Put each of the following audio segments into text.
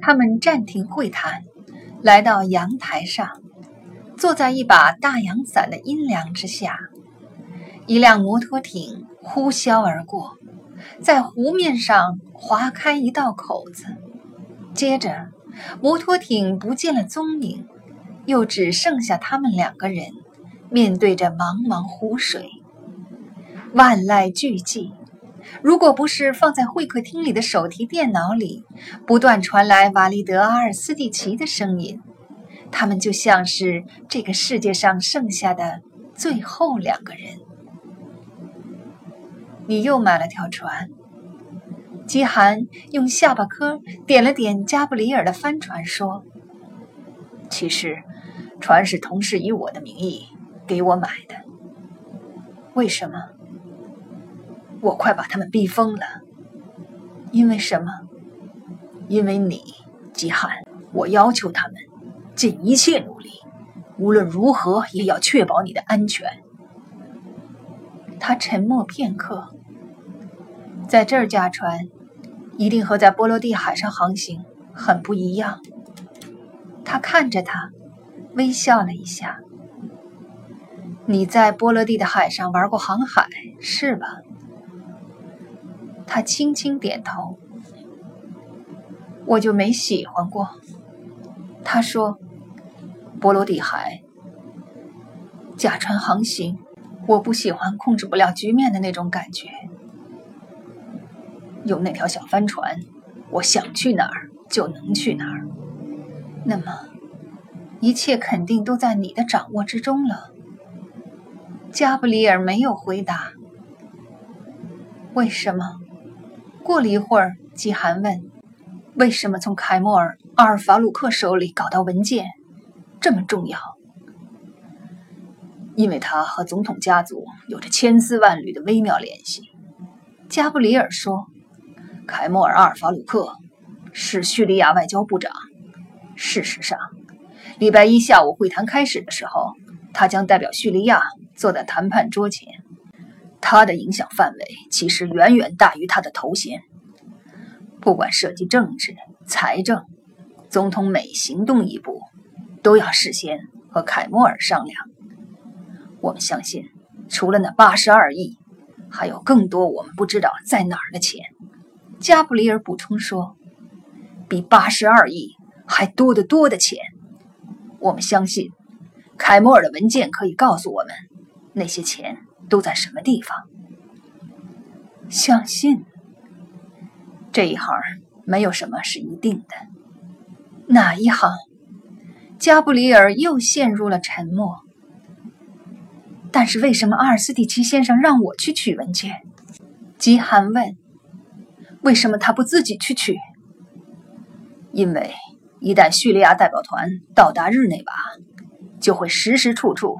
他们暂停会谈，来到阳台上，坐在一把大阳伞的阴凉之下。一辆摩托艇呼啸而过，在湖面上划开一道口子。接着，摩托艇不见了踪影，又只剩下他们两个人，面对着茫茫湖水。万籁俱寂。如果不是放在会客厅里的手提电脑里不断传来瓦利德阿尔斯蒂奇的声音，他们就像是这个世界上剩下的最后两个人。你又买了条船。基寒用下巴颏点了点加布里尔的帆船，说：“其实，船是同事以我的名义给我买的。为什么？我快把他们逼疯了。因为什么？因为你，吉汉。我要求他们尽一切努力，无论如何也要确保你的安全。”他沉默片刻。在这儿驾船，一定和在波罗的海上航行很不一样。他看着他，微笑了一下。你在波罗的的海上玩过航海是吧？他轻轻点头。我就没喜欢过。他说：“波罗的海，甲船航行，我不喜欢控制不了局面的那种感觉。”有那条小帆船，我想去哪儿就能去哪儿。那么，一切肯定都在你的掌握之中了。加布里尔没有回答。为什么？过了一会儿，基寒问：“为什么从凯莫尔·阿尔法鲁克手里搞到文件这么重要？”因为他和总统家族有着千丝万缕的微妙联系。加布里尔说。凯莫尔·阿尔法鲁克是叙利亚外交部长。事实上，礼拜一下午会谈开始的时候，他将代表叙利亚坐在谈判桌前。他的影响范围其实远远大于他的头衔。不管涉及政治、财政，总统每行动一步，都要事先和凯莫尔商量。我们相信，除了那八十二亿，还有更多我们不知道在哪儿的钱。加布里尔补充说：“比八十二亿还多得多的钱。我们相信，凯莫尔的文件可以告诉我们那些钱都在什么地方。相信这一行没有什么是一定的。哪一行？”加布里尔又陷入了沉默。但是为什么阿尔斯蒂奇先生让我去取文件？吉寒问。为什么他不自己去取？因为一旦叙利亚代表团到达日内瓦，就会时时处处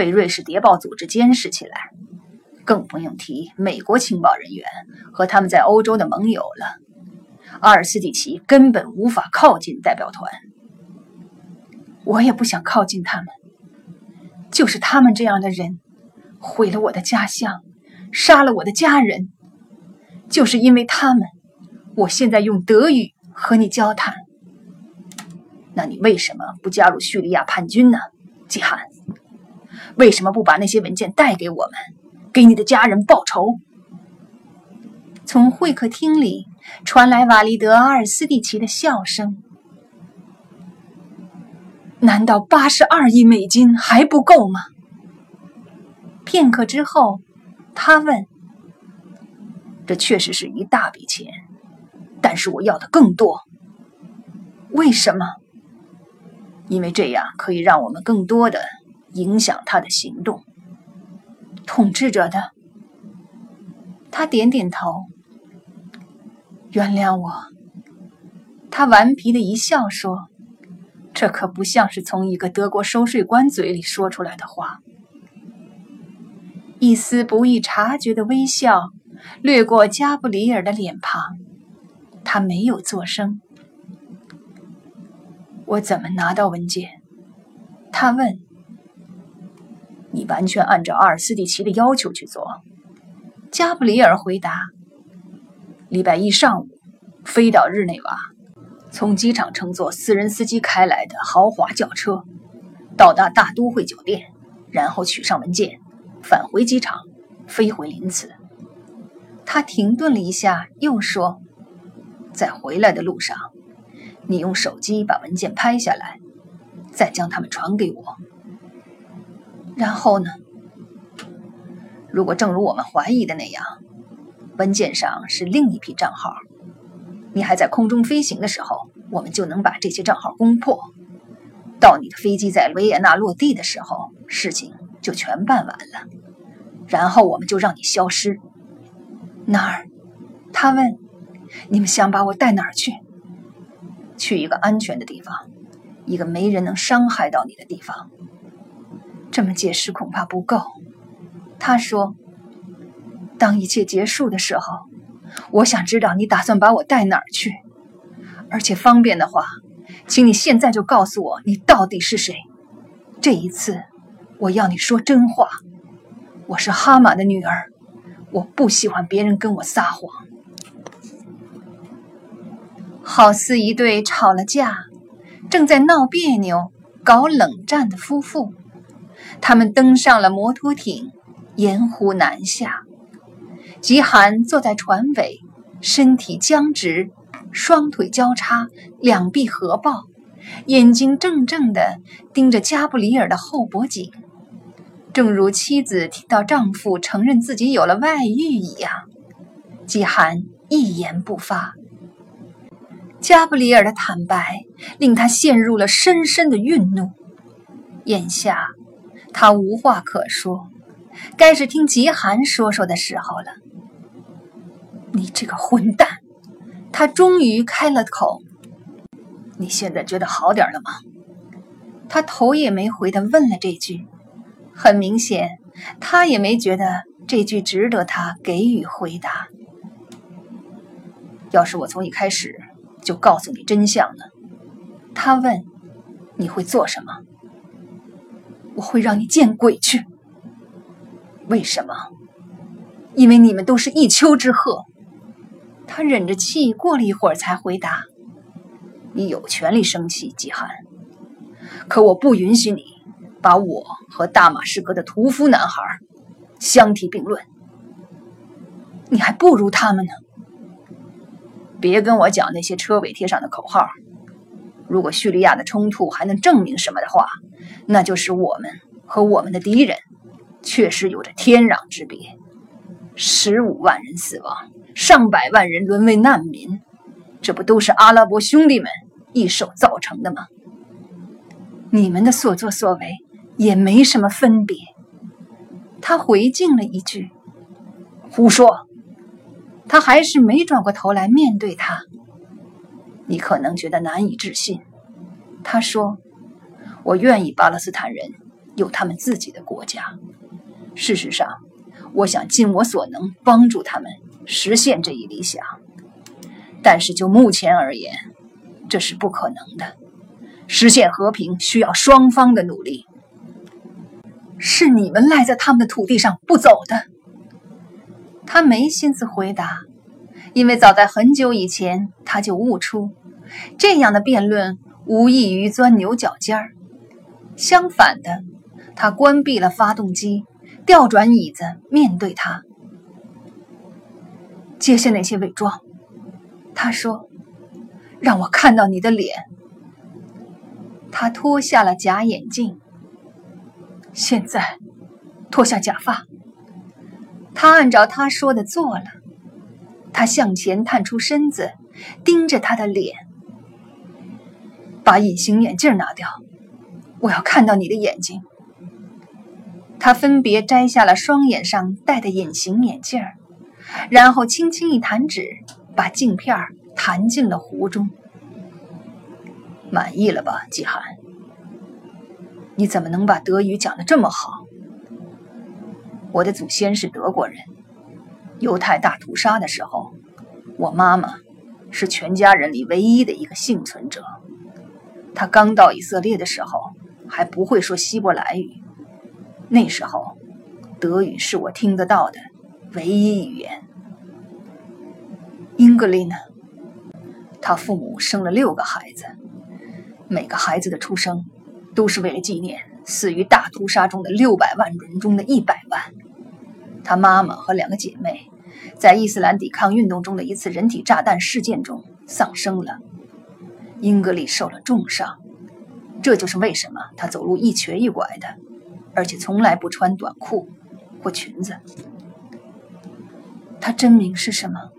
被瑞士谍报组织监视起来，更不用提美国情报人员和他们在欧洲的盟友了。阿尔斯蒂奇根本无法靠近代表团。我也不想靠近他们，就是他们这样的人，毁了我的家乡，杀了我的家人。就是因为他们，我现在用德语和你交谈。那你为什么不加入叙利亚叛军呢，季寒？为什么不把那些文件带给我们，给你的家人报仇？从会客厅里传来瓦利德阿尔斯蒂奇的笑声。难道八十二亿美金还不够吗？片刻之后，他问。这确实是一大笔钱，但是我要的更多。为什么？因为这样可以让我们更多的影响他的行动。统治者的。他点点头。原谅我。他顽皮的一笑说：“这可不像是从一个德国收税官嘴里说出来的话。”一丝不易察觉的微笑。掠过加布里尔的脸庞，他没有作声。我怎么拿到文件？他问。你完全按照阿尔斯蒂奇的要求去做。加布里尔回答。礼拜一上午飞到日内瓦，从机场乘坐私人司机开来的豪华轿车，到达大都会酒店，然后取上文件，返回机场，飞回林茨。他停顿了一下，又说：“在回来的路上，你用手机把文件拍下来，再将它们传给我。然后呢？如果正如我们怀疑的那样，文件上是另一批账号，你还在空中飞行的时候，我们就能把这些账号攻破。到你的飞机在维也纳落地的时候，事情就全办完了。然后我们就让你消失。”哪儿？他问。你们想把我带哪儿去？去一个安全的地方，一个没人能伤害到你的地方。这么解释恐怕不够。他说：“当一切结束的时候，我想知道你打算把我带哪儿去。而且方便的话，请你现在就告诉我你到底是谁。这一次，我要你说真话。我是哈马的女儿。”我不喜欢别人跟我撒谎，好似一对吵了架、正在闹别扭、搞冷战的夫妇。他们登上了摩托艇，沿湖南下。吉寒坐在船尾，身体僵直，双腿交叉，两臂合抱，眼睛怔怔地盯着加布里尔的后脖颈。正如妻子听到丈夫承认自己有了外遇一样，季寒一言不发。加布里尔的坦白令他陷入了深深的愠怒。眼下，他无话可说，该是听吉寒说说的时候了。你这个混蛋！他终于开了口：“你现在觉得好点了吗？”他头也没回的问了这句。很明显，他也没觉得这句值得他给予回答。要是我从一开始就告诉你真相呢？他问：“你会做什么？”我会让你见鬼去。为什么？因为你们都是一丘之貉。他忍着气，过了一会儿才回答：“你有权利生气，季寒，可我不允许你。”把我和大马士革的屠夫男孩相提并论，你还不如他们呢。别跟我讲那些车尾贴上的口号。如果叙利亚的冲突还能证明什么的话，那就是我们和我们的敌人确实有着天壤之别。十五万人死亡，上百万人沦为难民，这不都是阿拉伯兄弟们一手造成的吗？你们的所作所为。也没什么分别，他回敬了一句：“胡说。”他还是没转过头来面对他。你可能觉得难以置信，他说：“我愿意巴勒斯坦人有他们自己的国家。事实上，我想尽我所能帮助他们实现这一理想。但是就目前而言，这是不可能的。实现和平需要双方的努力。”是你们赖在他们的土地上不走的。他没心思回答，因为早在很久以前他就悟出，这样的辩论无异于钻牛角尖儿。相反的，他关闭了发动机，调转椅子面对他，揭下那些伪装。他说：“让我看到你的脸。”他脱下了假眼镜。现在，脱下假发。他按照他说的做了。他向前探出身子，盯着他的脸。把隐形眼镜拿掉，我要看到你的眼睛。他分别摘下了双眼上戴的隐形眼镜，然后轻轻一弹指，把镜片弹进了湖中。满意了吧，季寒？你怎么能把德语讲得这么好？我的祖先是德国人。犹太大屠杀的时候，我妈妈是全家人里唯一的一个幸存者。她刚到以色列的时候还不会说希伯来语，那时候德语是我听得到的唯一语言。英格丽呢？她父母生了六个孩子，每个孩子的出生都是为了纪念死于大屠杀中的六百万人中的一百万。他妈妈和两个姐妹在伊斯兰抵抗运动中的一次人体炸弹事件中丧生了，英格丽受了重伤。这就是为什么他走路一瘸一拐的，而且从来不穿短裤或裙子。他真名是什么？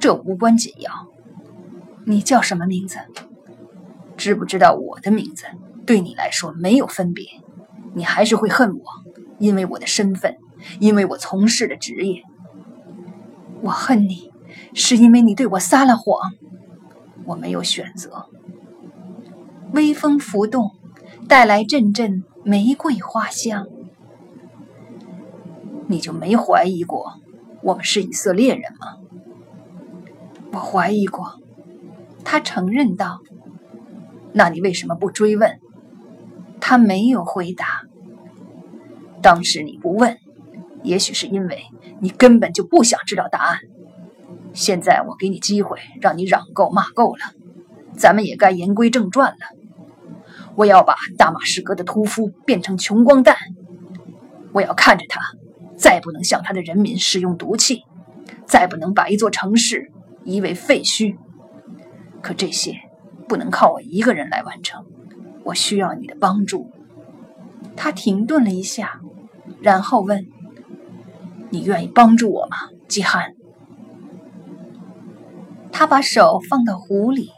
这无关紧要。你叫什么名字？知不知道我的名字对你来说没有分别？你还是会恨我，因为我的身份，因为我从事的职业。我恨你，是因为你对我撒了谎。我没有选择。微风拂动，带来阵阵玫瑰花香。你就没怀疑过我们是以色列人吗？我怀疑过，他承认道。那你为什么不追问？他没有回答。当时你不问，也许是因为你根本就不想知道答案。现在我给你机会，让你嚷够骂够了，咱们也该言归正传了。我要把大马士革的屠夫变成穷光蛋，我要看着他，再不能向他的人民使用毒气，再不能把一座城市夷为废墟。可这些不能靠我一个人来完成，我需要你的帮助。他停顿了一下，然后问：“你愿意帮助我吗，季汉？”他把手放到湖里。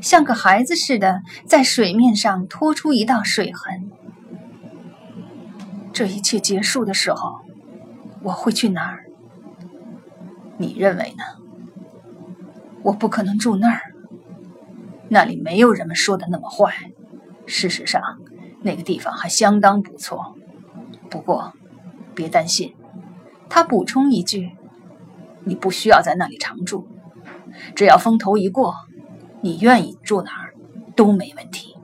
像个孩子似的，在水面上拖出一道水痕。这一切结束的时候，我会去哪儿？你认为呢？我不可能住那儿，那里没有人们说的那么坏。事实上，那个地方还相当不错。不过，别担心，他补充一句：“你不需要在那里常住，只要风头一过。”你愿意住哪儿都没问题。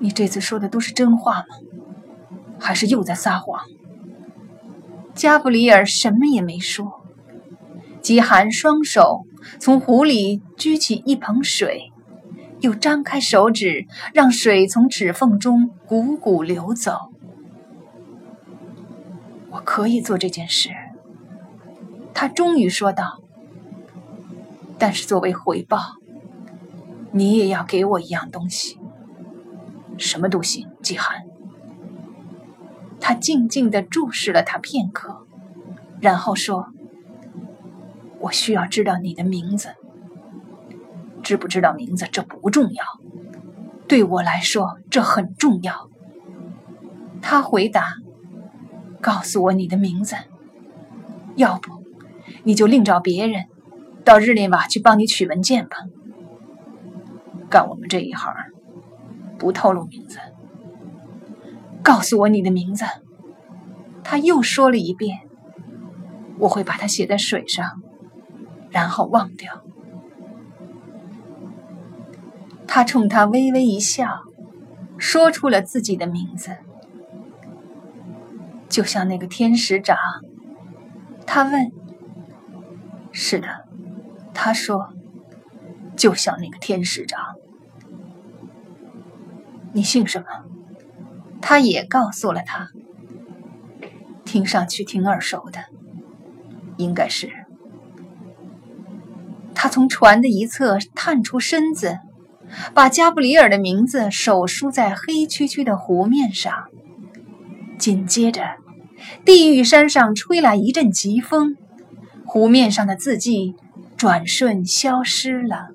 你这次说的都是真话吗？还是又在撒谎？加布里尔什么也没说。吉寒双手从壶里掬起一捧水，又张开手指，让水从指缝中汩汩流走。我可以做这件事，他终于说道。但是作为回报，你也要给我一样东西。什么都行，季寒。他静静的注视了他片刻，然后说：“我需要知道你的名字。知不知道名字？这不重要。对我来说，这很重要。”他回答：“告诉我你的名字，要不你就另找别人。”到日内瓦去帮你取文件吧。干我们这一行，不透露名字。告诉我你的名字。他又说了一遍。我会把它写在水上，然后忘掉。他冲他微微一笑，说出了自己的名字，就像那个天使长。他问：“是的。”他说：“就像那个天使长，你姓什么？”他也告诉了他，听上去挺耳熟的，应该是。他从船的一侧探出身子，把加布里尔的名字手书在黑黢黢的湖面上。紧接着，地狱山上吹来一阵疾风，湖面上的字迹。转瞬消失了。